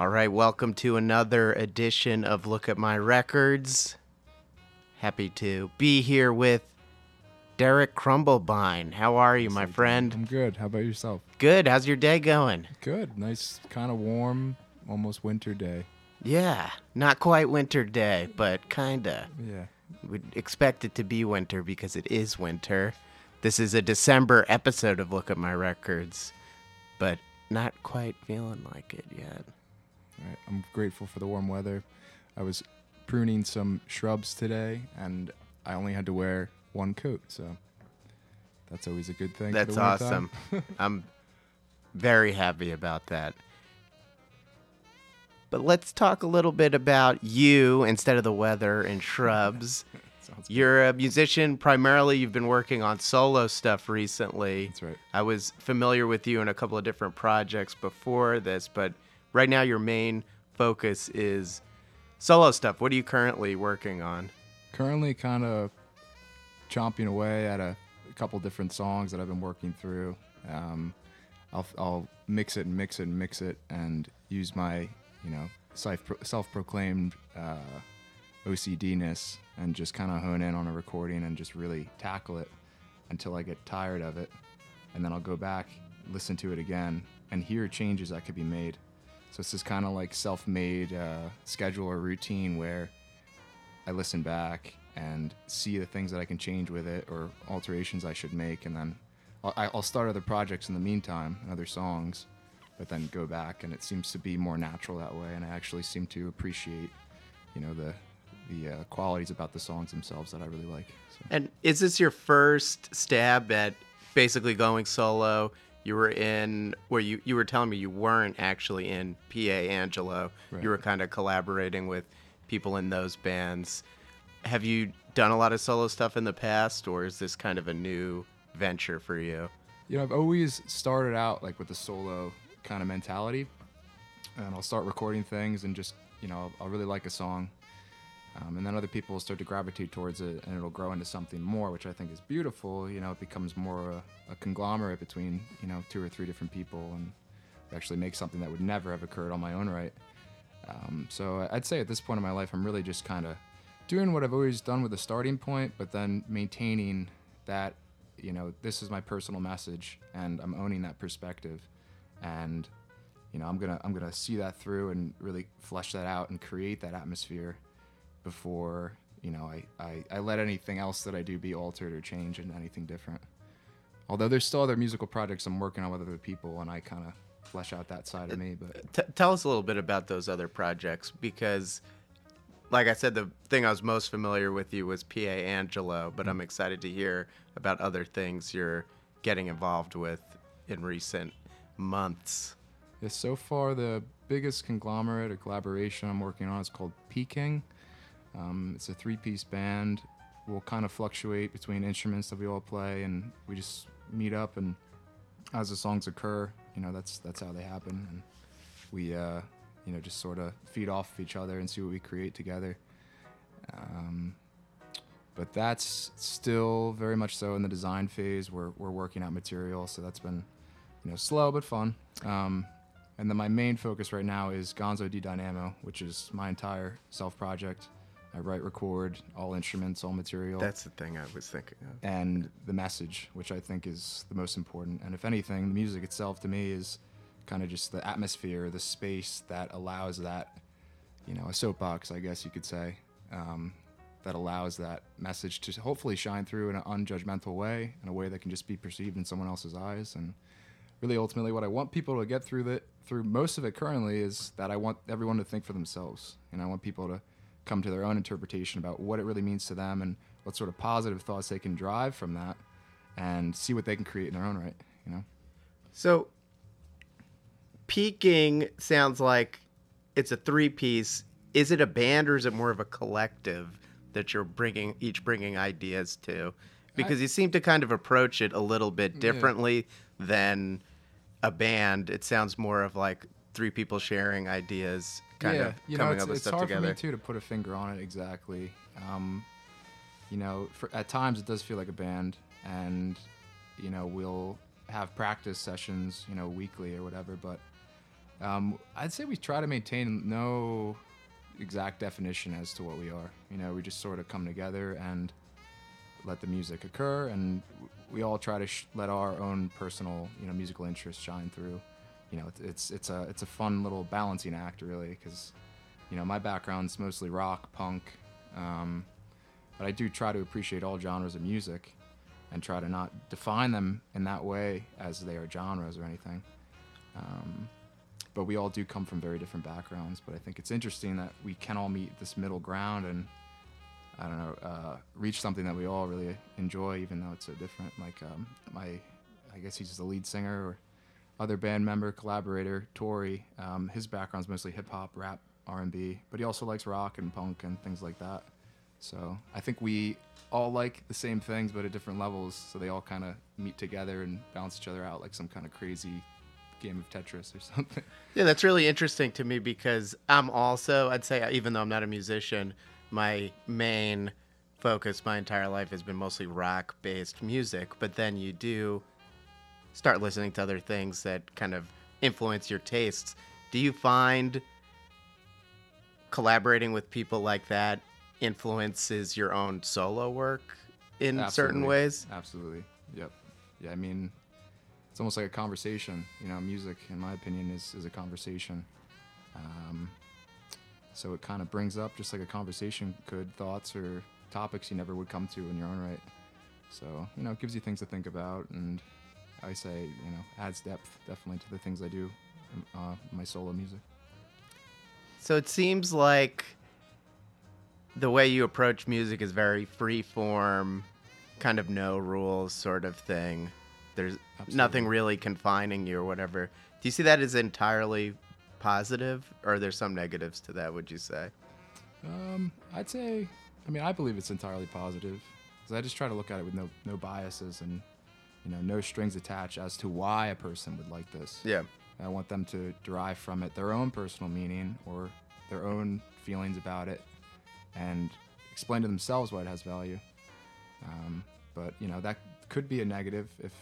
All right, welcome to another edition of Look at My Records. Happy to be here with Derek Crumblebine. How are you, my friend? I'm good. How about yourself? Good. How's your day going? Good. Nice, kind of warm, almost winter day. Yeah, not quite winter day, but kinda. Yeah. We'd expect it to be winter because it is winter. This is a December episode of Look at My Records, but not quite feeling like it yet. Right. I'm grateful for the warm weather. I was pruning some shrubs today, and I only had to wear one coat, so that's always a good thing. That's awesome. I'm very happy about that. But let's talk a little bit about you instead of the weather and shrubs. You're a musician primarily. You've been working on solo stuff recently. That's right. I was familiar with you in a couple of different projects before this, but right now your main focus is solo stuff. What are you currently working on? Currently, kind of chomping away at a, a couple different songs that I've been working through. Um, I'll, I'll mix it and mix it and mix it and use my, you know, self self-proclaimed uh, OCD-ness and just kind of hone in on a recording and just really tackle it until I get tired of it, and then I'll go back, listen to it again, and hear changes that could be made. So it's this kind of like self-made uh, schedule or routine where I listen back and see the things that I can change with it or alterations I should make, and then I'll, I'll start other projects in the meantime and other songs, but then go back, and it seems to be more natural that way, and I actually seem to appreciate, you know, the the uh, qualities about the songs themselves that I really like. So. And is this your first stab at basically going solo? You were in where you you were telling me you weren't actually in PA Angelo. Right. You were kind of collaborating with people in those bands. Have you done a lot of solo stuff in the past, or is this kind of a new venture for you? You know, I've always started out like with a solo kind of mentality, and I'll start recording things and just, you know, I'll, I'll really like a song, um, and then other people will start to gravitate towards it, and it'll grow into something more, which I think is beautiful. You know, it becomes more a, a conglomerate between, you know, two or three different people, and actually make something that would never have occurred on my own right. Um, so I'd say at this point in my life, I'm really just kind of doing what I've always done with a starting point, but then maintaining that, you know, this is my personal message, and I'm owning that perspective, and you know, I'm gonna I'm gonna see that through and really flesh that out and create that atmosphere before you know I, I, I let anything else that I do be altered or changed into anything different. Although there's still other musical projects I'm working on with other people, and I kind of flesh out that side of me, but. T- tell us a little bit about those other projects because, like I said, the thing I was most familiar with you was PA Angelo, but I'm mm-hmm. excited to hear about other things you're getting involved with in recent months. Yeah, so far the biggest conglomerate or collaboration I'm working on is called Peking. Um, it's a three-piece band. We'll kind of fluctuate between instruments that we all play, and we just meet up and as the songs occur, you know, that's that's how they happen, and we, uh, you know, just sort of feed off of each other and see what we create together. Um, but that's still very much so in the design phase. We're we're working out material, so that's been, you know, slow but fun. Um, and then my main focus right now is Gonzo Di Dynamo, which is my entire self project. I write, record all instruments, all material That's the thing I was thinking of. and the message, which I think is the most important. And if anything, the music itself to me is kind of just the atmosphere, the space that allows that, you know, a soapbox, I guess you could say, um, that allows that message to hopefully shine through in an unjudgmental way, in a way that can just be perceived in someone else's eyes. And really, ultimately, what I want people to get through that, through most of it currently, is that I want everyone to think for themselves, and I want people to come to their own interpretation about what it really means to them and what sort of positive thoughts they can drive from that and see what they can create in their own right you know So, Peking sounds like it's a three piece. Is it a band or is it more of a collective that you're bringing each bringing ideas to? Because you seem to kind of approach it a little bit differently than a band. It sounds more of like three people sharing ideas, kind yeah of you know it's, it's hard together. for me too to put a finger on it exactly um, you know for, at times it does feel like a band and you know we'll have practice sessions you know weekly or whatever but Um, I'd say we try to maintain no exact definition as to what we are. You know, we just sort of come together and let the music occur, and we all try to sh- let our own personal, you know, musical interests shine through. You know, it's it's, it's a it's a fun little balancing act, really, because you know my background's mostly rock, punk, um, but I do try to appreciate all genres of music, and try to not define them in that way as they are genres or anything. Um, but we all do come from very different backgrounds. But I think it's interesting that we can all meet this middle ground and I don't know, uh, reach something that we all really enjoy, even though it's so different. Like um, my, I guess he's the lead singer or other band member, collaborator, Tori. Um, his background's mostly hip hop, rap, R&B, but he also likes rock and punk and things like that. So I think we all like the same things, but at different levels. So they all kind of meet together and balance each other out like some kind of crazy game of Tetris or something. Yeah, that's really interesting to me because I'm also, I'd say, even though I'm not a musician, my main focus my entire life has been mostly rock based music. But then you do start listening to other things that kind of influence your tastes. Do you find collaborating with people like that influences your own solo work in certain ways? Absolutely. Yep. Yeah, I mean, it's almost like a conversation. You know, music, in my opinion, is, is a conversation. Um, so it kind of brings up, just like a conversation could, thoughts or topics you never would come to in your own right. So, you know, it gives you things to think about. And I say, you know, adds depth definitely to the things I do, uh, my solo music. So it seems like the way you approach music is very free form, kind of no rules sort of thing. There's nothing really confining you or whatever. Do you see that as entirely positive or are there some negatives to that, would you say? Um, I'd say, I mean, I believe it's entirely positive. Because I just try to look at it with no, no biases and, you know, no strings attached as to why a person would like this. Yeah. I want them to derive from it their own personal meaning or their own feelings about it and explain to themselves why it has value. Um, but, you know, that could be a negative if,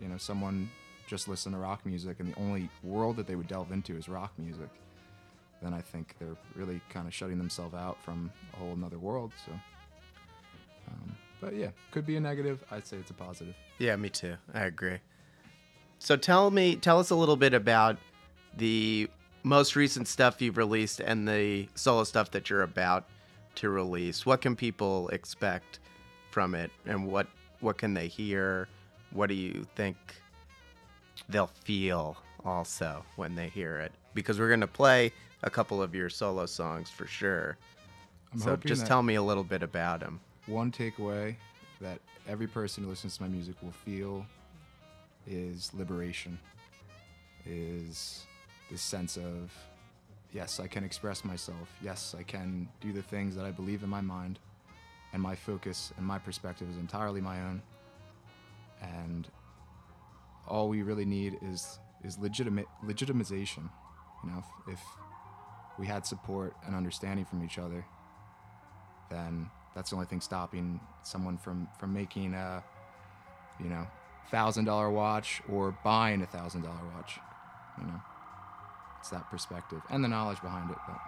you know, someone just listened to rock music and the only world that they would delve into is rock music. Then I think they're really kind of shutting themselves out from a whole another world. So, but yeah, could be a negative. I'd say it's a positive. Yeah, me too. I agree. So tell me, tell us a little bit about the most recent stuff you've released and the solo stuff that you're about to release. What can people expect from it, and what what can they hear? What do you think they'll feel also when they hear it? Because we're gonna play a couple of your solo songs for sure. I'm so just that- tell me a little bit about them. One takeaway that every person who listens to my music will feel is liberation is this sense of yes i can express myself. Yes i can do the things that i believe in my mind and my focus and my perspective is entirely my own. And all we really need is is legitimate legitimization you know? If, if we had support and understanding from each other then that's the only thing stopping someone from from making a you know thousand dollar watch or buying a thousand dollar watch you know it's that perspective and the knowledge behind it but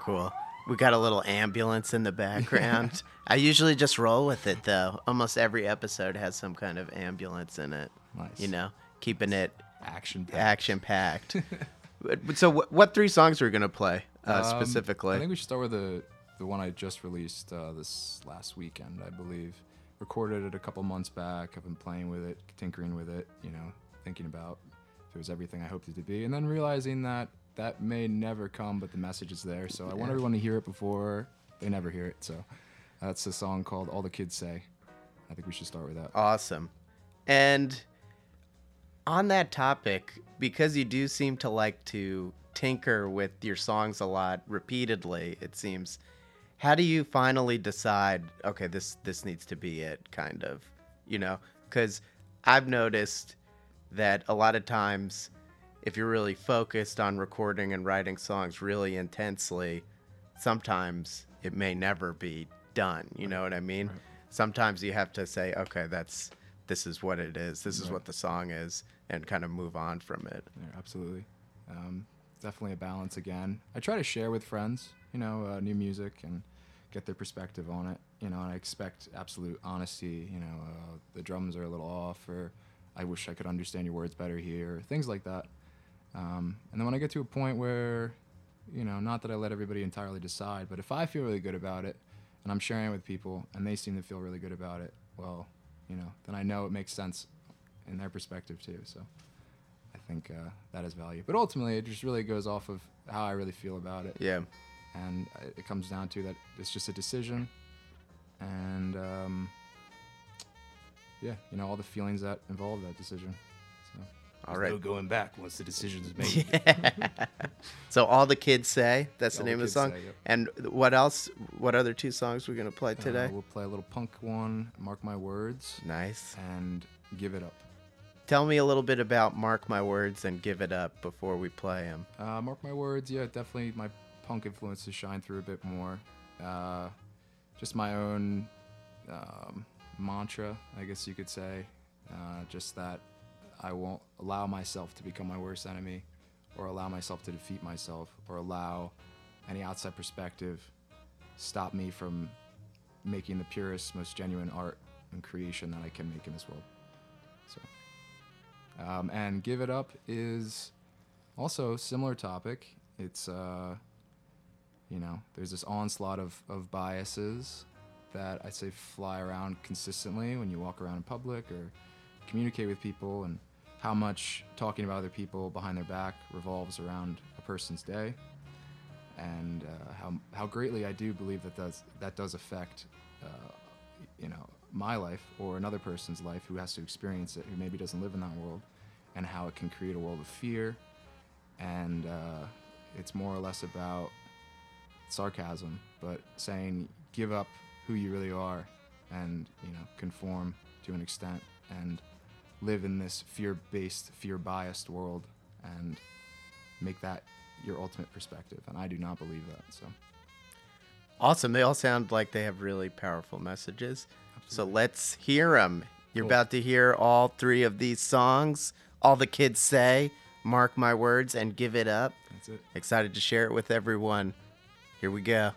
Cool. We got a little ambulance in the background. I usually just roll with it though. Almost every episode has some kind of ambulance in it. Nice. You know, keeping it action action packed. so, what, what three songs are we gonna play uh, Um, specifically? I think we should start with the the one I just released uh, this last weekend, I believe. Recorded it a couple months back. I've been playing with it, tinkering with it, you know, thinking about if it was everything I hoped it to be, and then realizing that that may never come, but the message is there. So I want everyone to hear it before they never hear it. So that's a song called "All the Kids Say." I think we should start with that. Awesome. And on that topic, because you do seem to like to tinker with your songs a lot repeatedly, it seems. How do you finally decide, okay, this this needs to be it kind of, you know? Cuz I've noticed that a lot of times if you're really focused on recording and writing songs really intensely, sometimes it may never be done, you know what I mean? Sometimes you have to say, okay, that's this is what it is. This is Right. what the song is and kind of move on from it. Yeah, absolutely. Um, definitely a balance again. I try to share with friends, you know, uh, new music and get their perspective on it. You know, and I expect absolute honesty. You know, uh, the drums are a little off, or I wish I could understand your words better here, things like that. Um, and then when I get to a point where, you know, not that I let everybody entirely decide, but if I feel really good about it and I'm sharing it with people and they seem to feel really good about it, well, you know, then I know it makes sense in their perspective too. So I think uh, that has value. But ultimately, it just really goes off of how I really feel about it. Yeah. And uh, it comes down to that it's just a decision. And um, yeah, you know, all the feelings that involve that decision. So. All right. No going back once the decision's made. So all the kids say that's All the the name of the song. Say, yep. And what else? What other two songs we're gonna play today? Uh, we'll play a little punk one, Mark My Words, nice. and Give It Up. Tell me a little bit about "Mark My Words" and "Give It Up" before we play them. Uh, Mark My Words, yeah, definitely my punk influences shine through a bit more. Uh, just my own um, mantra, I guess you could say. Uh, just that I won't allow myself to become my worst enemy, or allow myself to defeat myself, or allow any outside perspective stop me from making the purest, most genuine art and creation that I can make in this world. So, um, and give it up is also a similar topic. It's uh, you know, there's this onslaught of, of biases that I say fly around consistently when you walk around in public or communicate with people, and how much talking about other people behind their back revolves around a person's day, and uh, how how greatly I do believe that does that does affect, uh, you know, my life or another person's life who has to experience it, who maybe doesn't live in that world, and how it can create a world of fear, and uh, it's more or less about sarcasm, but saying give up who you really are and you know conform to an extent and live in this fear-based, fear-biased world and make that your ultimate perspective. And I do not believe that. So Awesome. They all sound like they have really powerful messages. So let's hear them. You're Cool. about to hear all three of these songs. All the kids say, "Mark my words" and "Give it up." that's it. Excited to share it with everyone. Here we go.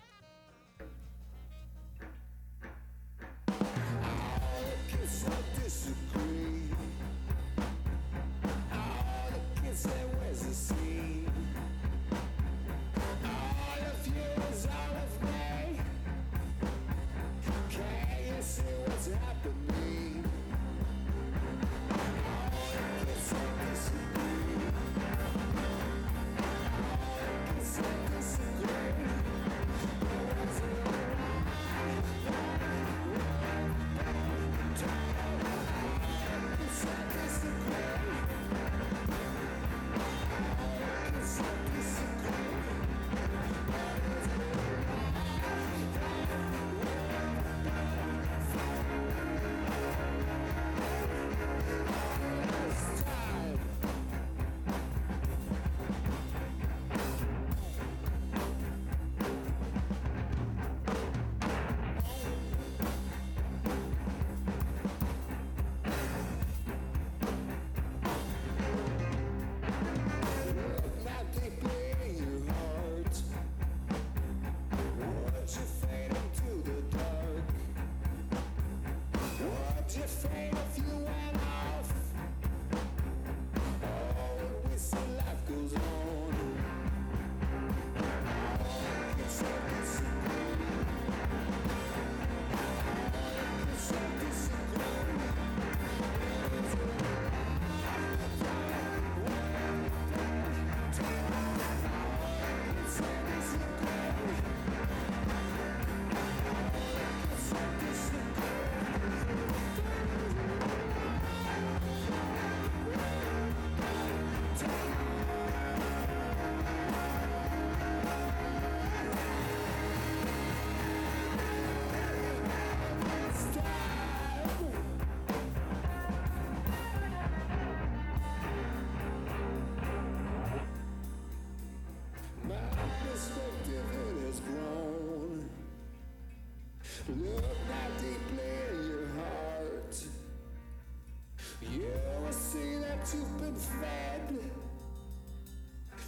you've been fed,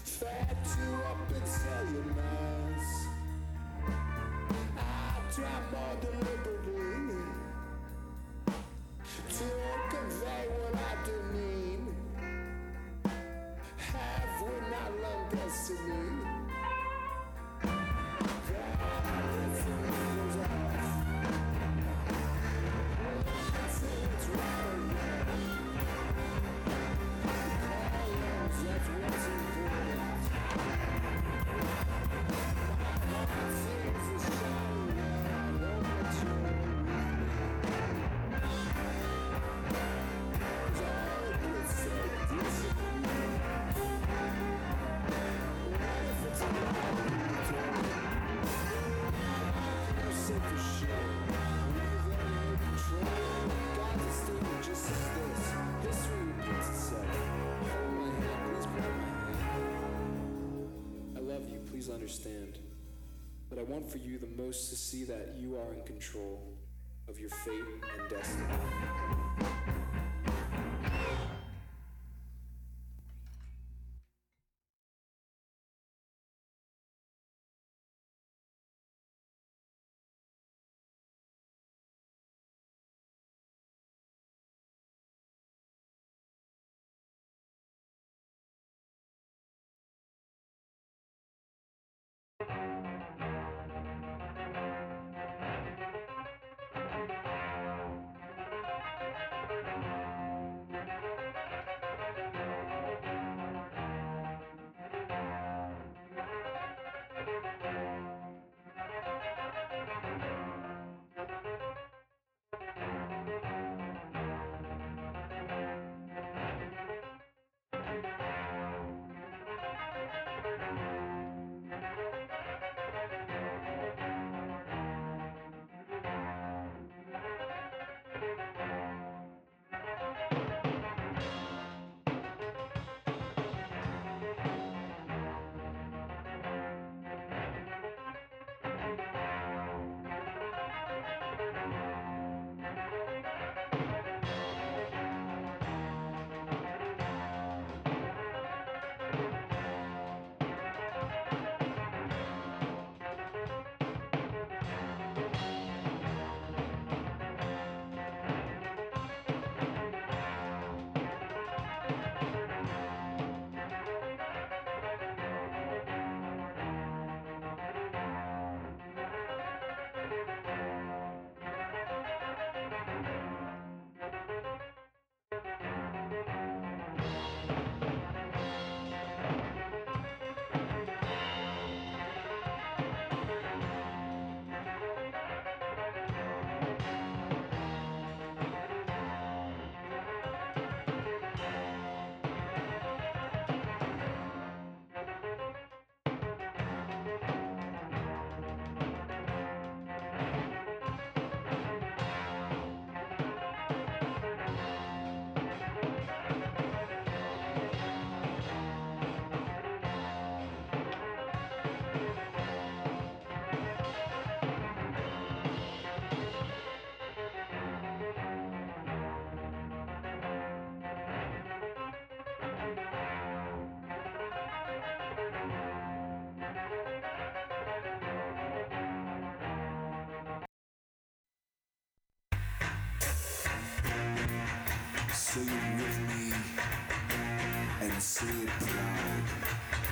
fed you up until your mouth. I drop more than. understand. But I want for you the most to see that you are in control of your fate and destiny. Sing it with me and say it proud.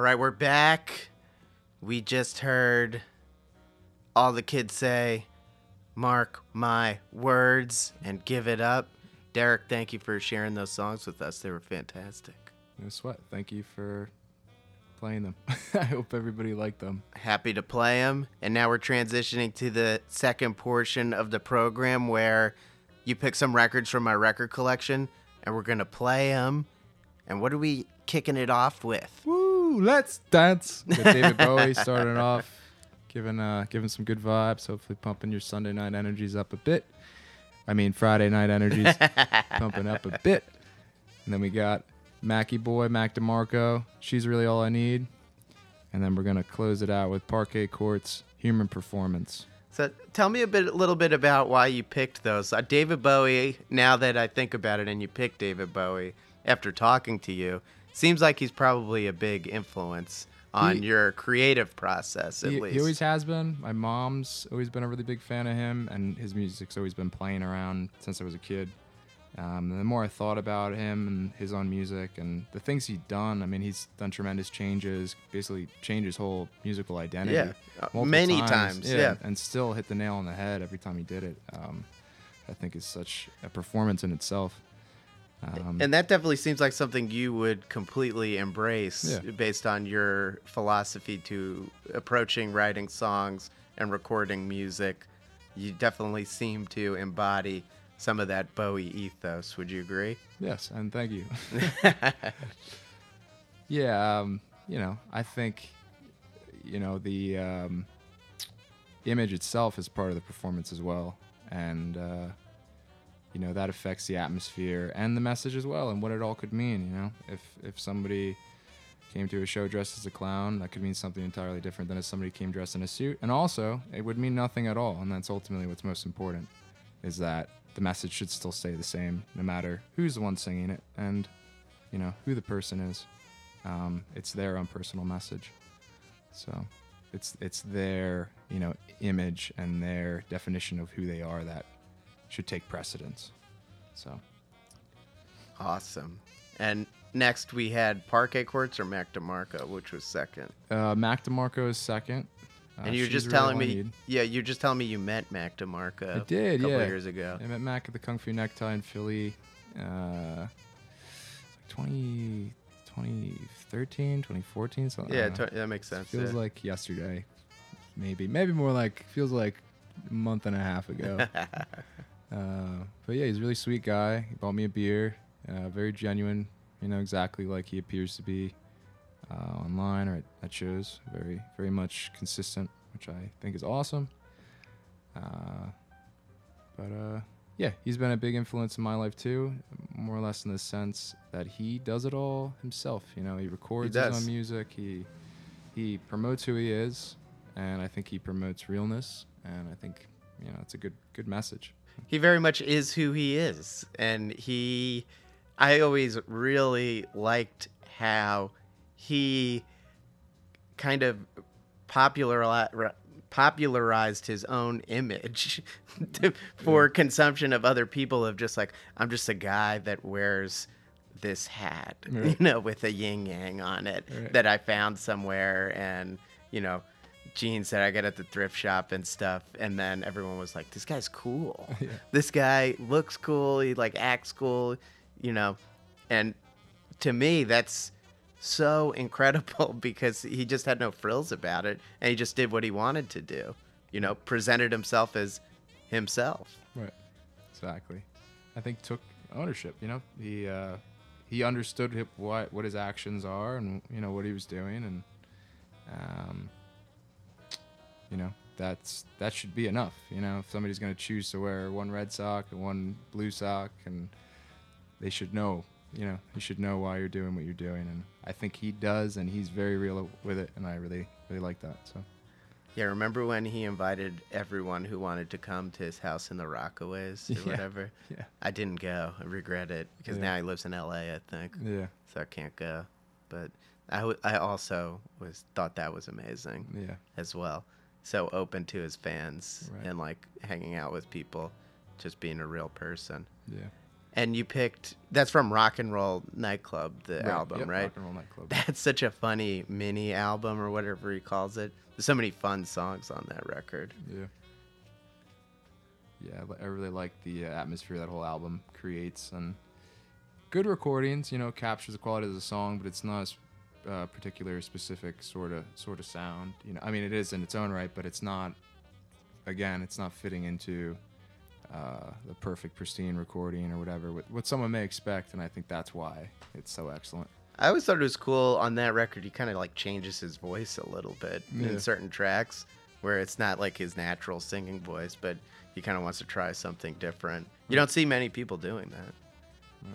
Right, we're back. We just heard all the kids say, Mark my words and give it up. Derek, thank you for sharing those songs with us. They were fantastic. No sweat. Thank you for playing them. I hope everybody liked them. Happy to play them. And now we're transitioning to the second portion of the program where you pick some records from my record collection and we're going to play them. And what are we kicking it off with? Woo! Let's dance. With David Bowie starting off, giving uh, giving some good vibes. Hopefully, pumping your Sunday night energies up a bit. I mean, Friday night energies pumping up a bit. And then we got Mackie Boy, Mac DeMarco. She's really all I need. And then we're gonna close it out with Parquet Courts, Human Performance. So tell me a bit, a little bit about why you picked those. Uh, David Bowie. Now that I think about it, and you picked David Bowie after talking to you, seems like he's probably a big influence on He- your creative process. At he, least he always has been. My mom's always been a really big fan of him, and his music's always been playing around since I was a kid. Um, the more I thought about him and his own music and the things he'd done, I mean, he's done tremendous changes, basically changed his whole musical identity. Yeah, uh, many times, yeah. and still hit the nail on the head every time he did it. Um, I think is such a performance in itself. Um, And that definitely seems like something you would completely embrace Yeah. based on your philosophy to approaching writing songs and recording music. You definitely seem to embody some of that Bowie ethos. Would you agree? Yes, and thank you. yeah, um, you know, I think, you know, the um, image itself is part of the performance as well, and uh, you know that affects the atmosphere and the message as well, and what it all could mean. You know, if if somebody came to a show dressed as a clown, that could mean something entirely different than if somebody came dressed in a suit, and also it would mean nothing at all, and that's ultimately what's most important, is that the message should still stay the same no matter who's the one singing it and you know who the person is. Um, it's their own personal message, so it's it's their you know image and their definition of who they are that should take precedence. So Awesome. And next we had Parquet Courts or Mac DeMarco, which was second. uh, Mac DeMarco is second. Uh, and you're just really telling me, yeah, you're just telling me you met Mac DeMarco. I did, a couple yeah. years ago. I met Mac at the Kung Fu Necktie in Philly. Uh, like 20, 2013, 2014, something. Yeah, to- that makes sense. feels yeah. like yesterday, maybe, maybe more like feels like a month and a half ago. uh, but yeah, he's a really sweet guy. He bought me a beer. Uh, very genuine. You know exactly like he appears to be uh, online or at, at shows. Very, very much consistent, which I think is awesome. Uh, but uh, yeah, he's been a big influence in my life too, more or less in the sense that he does it all himself. You know, he records his own music. He he promotes who he is, and I think he promotes realness. And I think you know it's a good good message. He very much is who he is. And he i always really liked how he kind of populari- popularized his own image to, for consumption of other people of just like i'm just a guy that wears this hat you know with a yin yang on it Right. that i found somewhere. And you know jeans that i get at the thrift shop and stuff and then everyone was like this guy's cool Yeah. this guy looks cool he like acts cool you know and to me that's so incredible because he just had no frills about it and he just did what he wanted to do you know presented himself as himself Right. Exactly. I think took ownership. You know, he uh, he understood what what his actions are and you know what he was doing, and um, you know that's that should be enough. You know, if somebody's going to choose to wear one red sock and one blue sock, and they should know. You know, you should know why you're doing what you're doing, and I think he does, and he's very real with it, and I really really like that. So yeah remember when he invited everyone who wanted to come to his house in the rockaways or Yeah. whatever yeah, i didn't go i regret it because Yeah. now he lives in la i think yeah, so i can't go but I, w- I also was thought that was amazing yeah. as well. So open to his fans Right. and like hanging out with people, just being a real person. Yeah. and you picked that's from Rock and Roll Nightclub, the Right, album, yep, right? Rock and Roll Nightclub. That's such a funny mini album or whatever he calls it. There's so many fun songs on that record. Yeah. Yeah, I really like the uh, atmosphere that whole album creates, and good recordings. You know, captures the quality of the song, but it's not as uh, particular, specific sort of sort of sound. You know, I mean, it is in its own right, but it's not. Again, it's not fitting into uh, the perfect, pristine recording or whatever what, what someone may expect, and I think that's why it's so excellent. I always thought it was cool on that record. He kind of like changes his voice a little bit Yeah. in certain tracks, where it's not like his natural singing voice, but he kind of wants to try something different. You don't see many people doing that.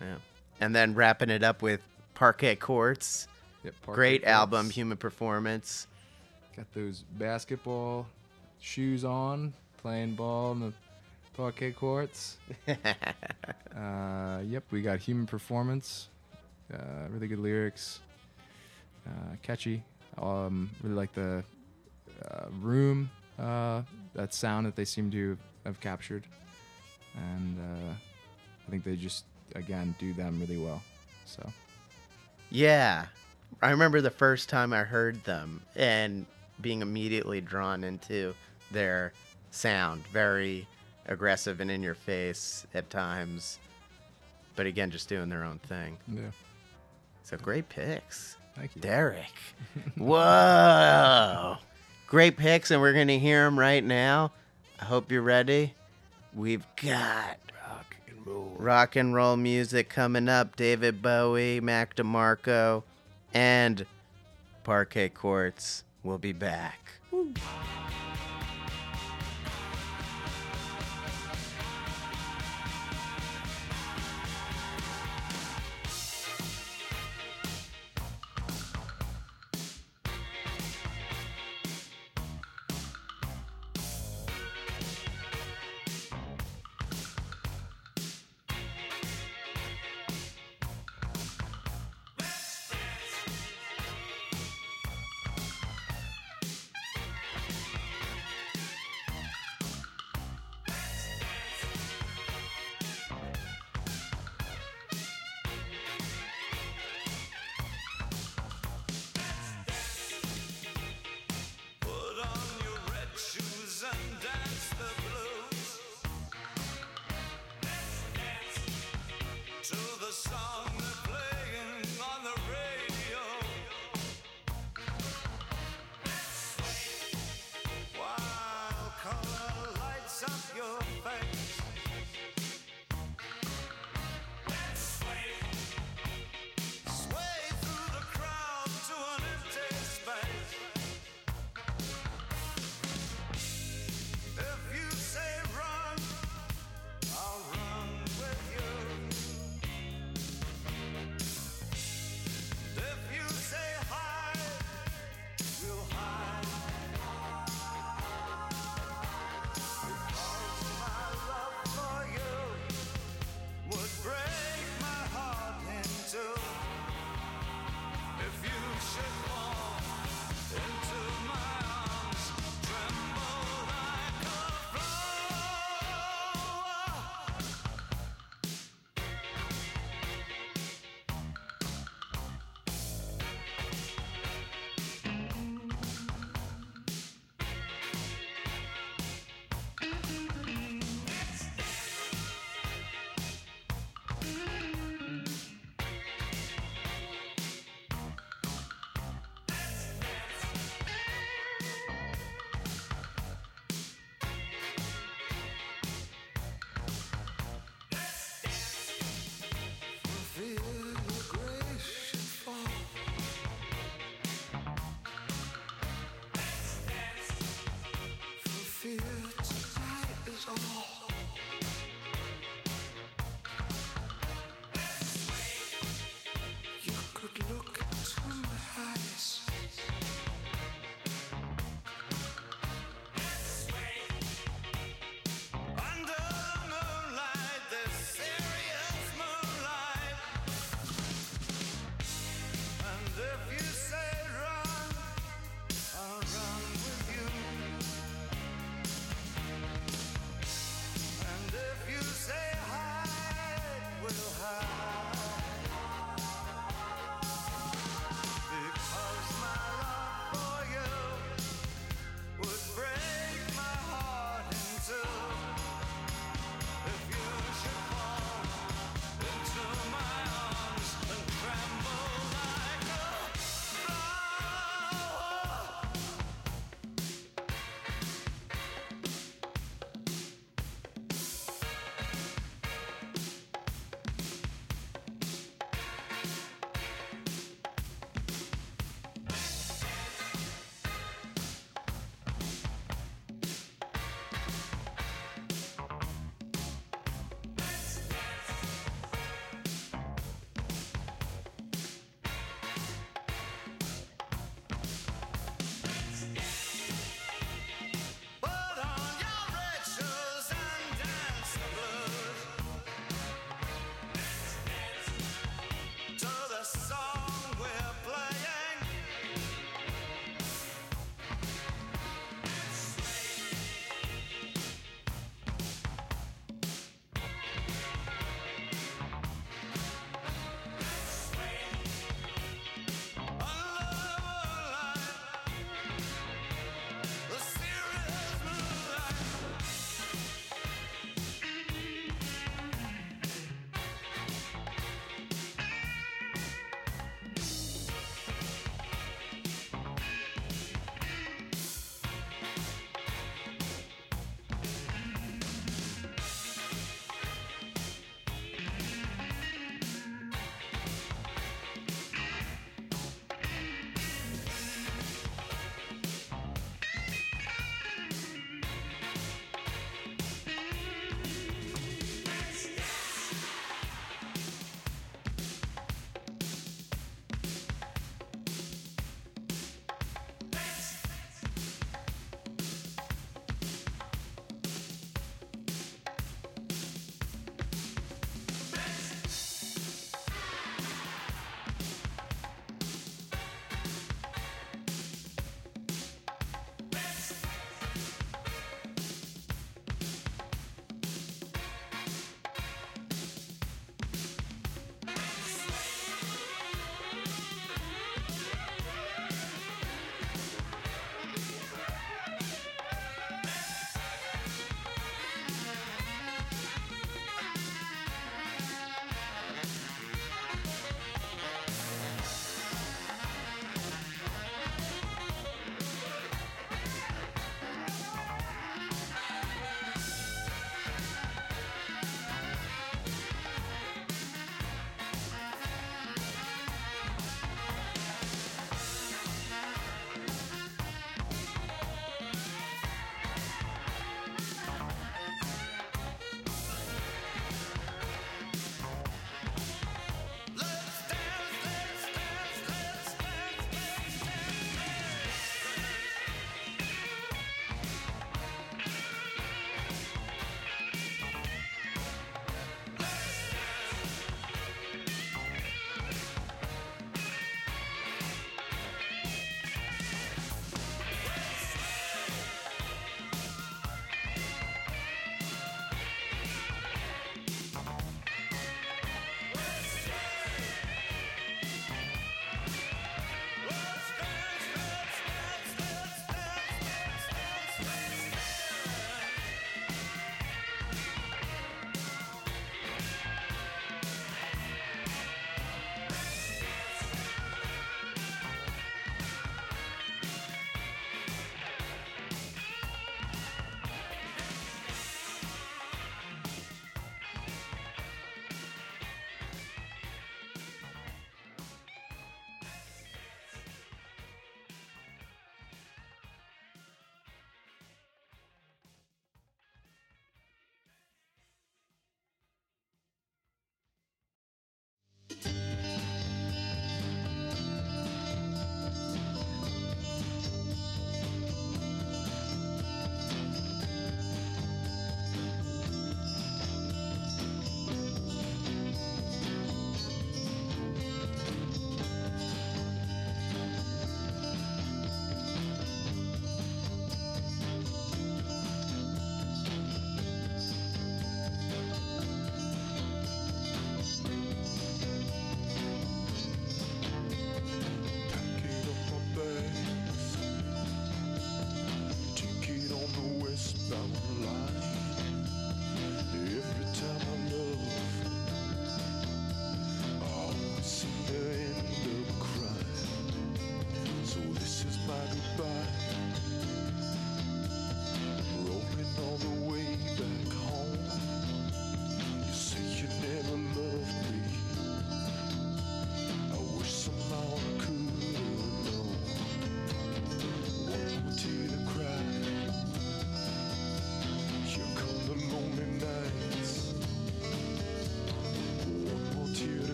Yeah, and then wrapping it up with Parquet Courts, Yep, great album, Human Performance. Got those basketball shoes on, playing ball in the parquet courts. uh, yep, we got Human Performance. Uh, really good lyrics. Uh, catchy. Um, really like the uh, room, uh, that sound that they seem to have captured. And uh, I think they just, again, do them really well. So, Yeah. I remember the first time I heard them and being immediately drawn into their sound. Very aggressive and in your face at times. But again, just doing their own thing. yeah. So great picks. Thank you. Derek. Whoa. Great picks, and we're going to hear them right now. I hope you're ready. We've got Rock and roll. rock and roll music coming up. David Bowie, Mac DeMarco, and Parquet Courts will be back. Put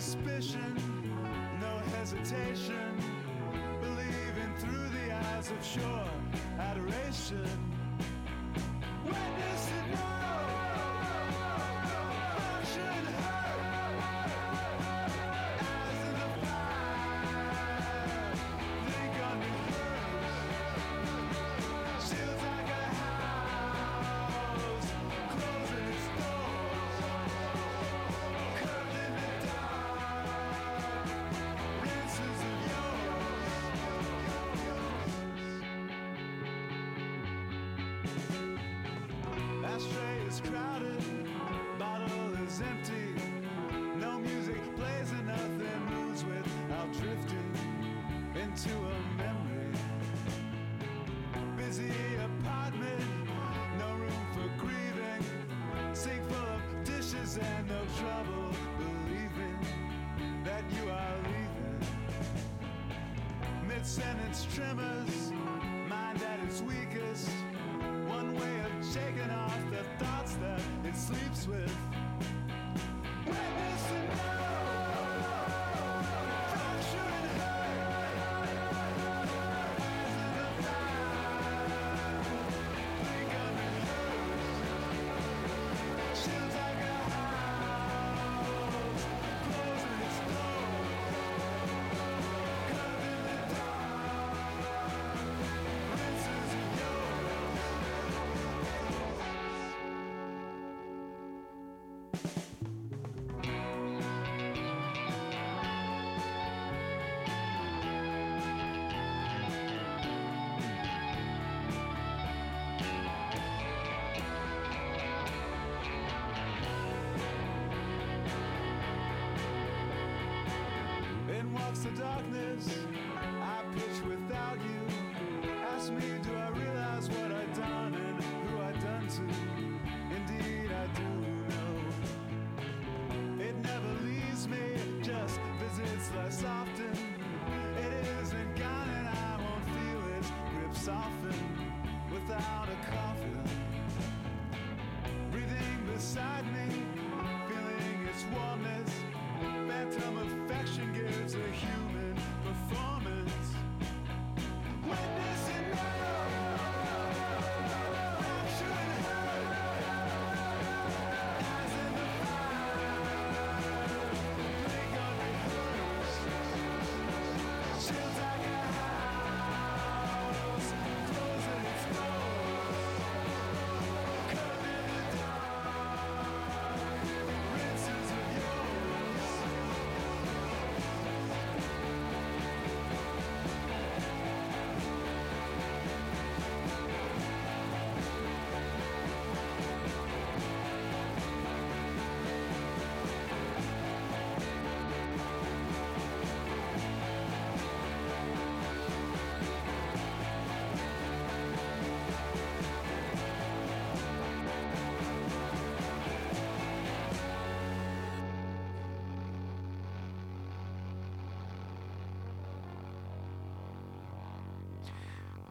suspicion, no hesitation, believing through the eyes of sure adoration. To a memory. Busy apartment, no room for grieving. Sink full of dishes and no trouble believing that you are leaving. Mid sentence tremors, mind at its weakest. One way of shaking off the thought.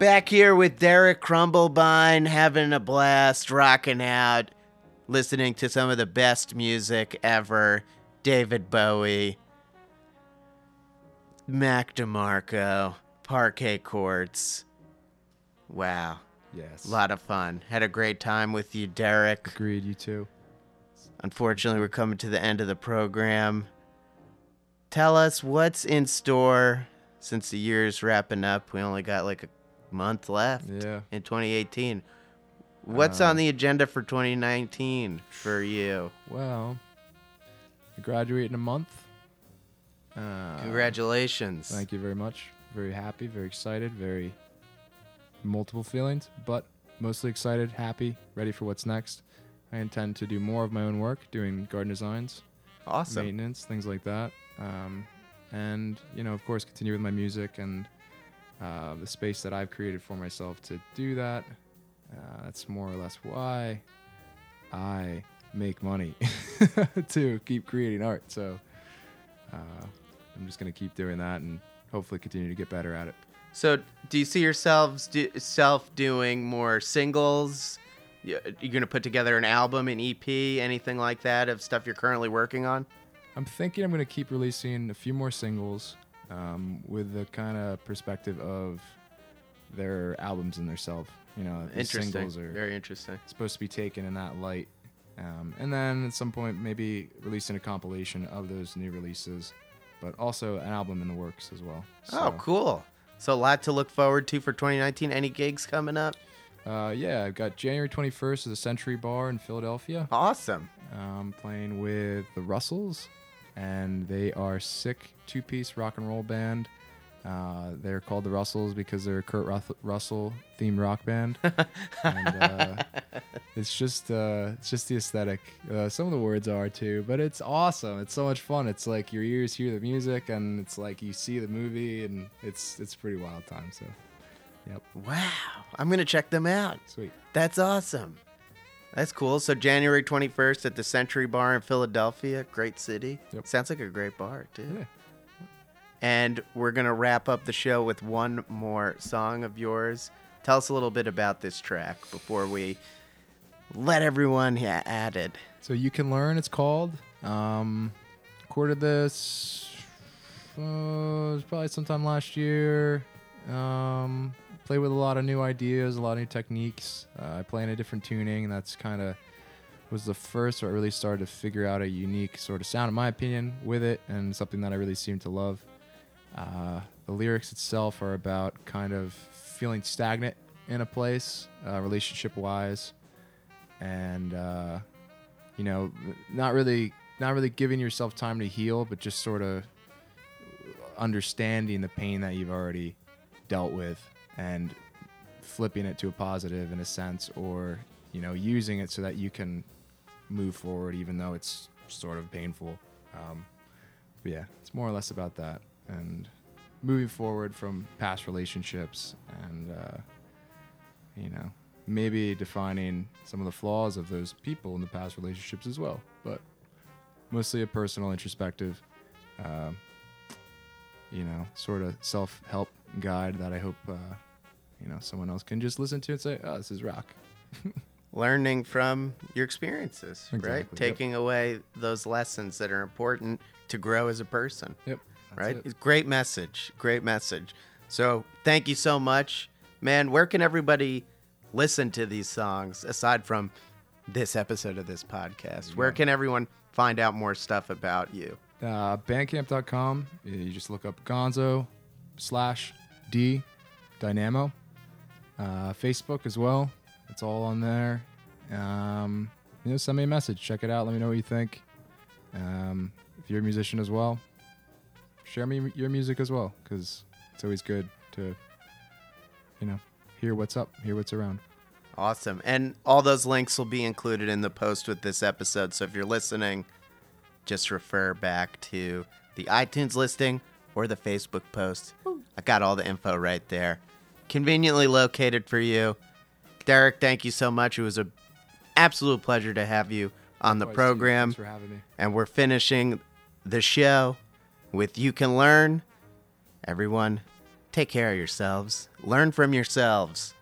Back here with Derek Crumblebine, having a blast, rocking out, listening to some of the best music ever. David Bowie, Mac DeMarco, Parquet Courts. Wow. Yes. A lot of fun. Had a great time with you, Derek. Agreed. You too. Unfortunately, we're coming to the end of the program. Tell us what's in store since the year's wrapping up. We only got like a month left Yeah. in 2018. What's Uh, on the agenda for 2019 for you? Well, I graduate in a month. Uh, Congratulations. Thank you very much. Very happy, very excited, very multiple feelings, but mostly excited, happy, ready for what's next. I intend to do more of my own work, doing garden designs, Awesome. maintenance, things like that. Um, and, you know, of course, continue with my music and uh, the space that I've created for myself to do that. Uh, that's more or less why I make money to keep creating art. So uh, I'm just going to keep doing that and hopefully continue to get better at it. So, do you see yourselves do, self doing more singles? You- You're going to put together an album, an EP, anything like that of stuff you're currently working on? I'm thinking I'm going to keep releasing a few more singles um, with the kind of perspective of their albums and their self. You know, the singles are Very interesting. supposed to be taken in that light. Um, and then at some point, maybe releasing a compilation of those new releases, but also an album in the works as well. Oh, cool. So, a lot to look forward to for 2019. Any gigs coming up? Uh, yeah, I've got January 21st at the Century Bar in Philadelphia. Awesome. Um, playing with the Russells, and they are sick two-piece rock and roll band. Uh, they're called the Russells because they're a Kurt Ruth- Russell themed rock band, and uh, it's just uh, it's just the aesthetic. Uh, some of the words are too, but it's awesome. It's so much fun. It's like your ears hear the music, and it's like you see the movie, and it's it's pretty wild time. So, yep, Wow. I'm going to check them out. sweet. That's awesome. That's cool. So, January 21st at the Century Bar in Philadelphia. Great city. Yep. Sounds like a great bar, too. Yeah. And we're going to wrap up the show with one more song of yours. Tell us a little bit about this track before we let everyone ha- at it. So you can learn. It's called. Um, recorded this. Uh, it was probably sometime last year. Um, play with a lot of new ideas, a lot of new techniques. Uh, I play in a different tuning, and that's kind of was the first where I really started to figure out a unique sort of sound, in my opinion, with it, and something that I really seem to love. Uh, the lyrics itself are about kind of feeling stagnant in a place, uh, relationship wise, and uh, you know, not really, not really giving yourself time to heal, but just sort of understanding the pain that you've already dealt with and flipping it to a positive in a sense, or you know, using it so that you can move forward, even though it's sort of painful. Um, yeah, it's more or less about that and moving forward from past relationships and uh, you know maybe defining some of the flaws of those people in the past relationships as well but mostly a personal introspective uh, you know sort of self-help guide that i hope uh, you know someone else can just listen to and say oh this is rock Learning from your experiences, right? Exactly, yep. Taking away those lessons that are important to grow as a person. yep right? it. It's Great message. Great message. So thank you so much. Man, where can everybody listen to these songs aside from this episode of this podcast? Where can everyone find out more stuff about you? uh, bandcamp.com you just look up gonzo slash d dynamo. Uh, facebook as well. It's all on there. Um, you know send me a message. Check it out. Let me know what you think. Um, if you're a musician as well share me your music as well because it's always good to you know hear what's up hear what's around. Awesome. And all those links will be included in the post with this episode. So if you're listening, just refer back to the iTunes listing or the Facebook post. I got all the info right there. Conveniently located for you. Derek, thank you so much. It was a absolute pleasure to have you on the Likewise, program. Thanks for having me And we're finishing the show with You Can Learn. Everyone, take care of yourselves. Learn from yourselves.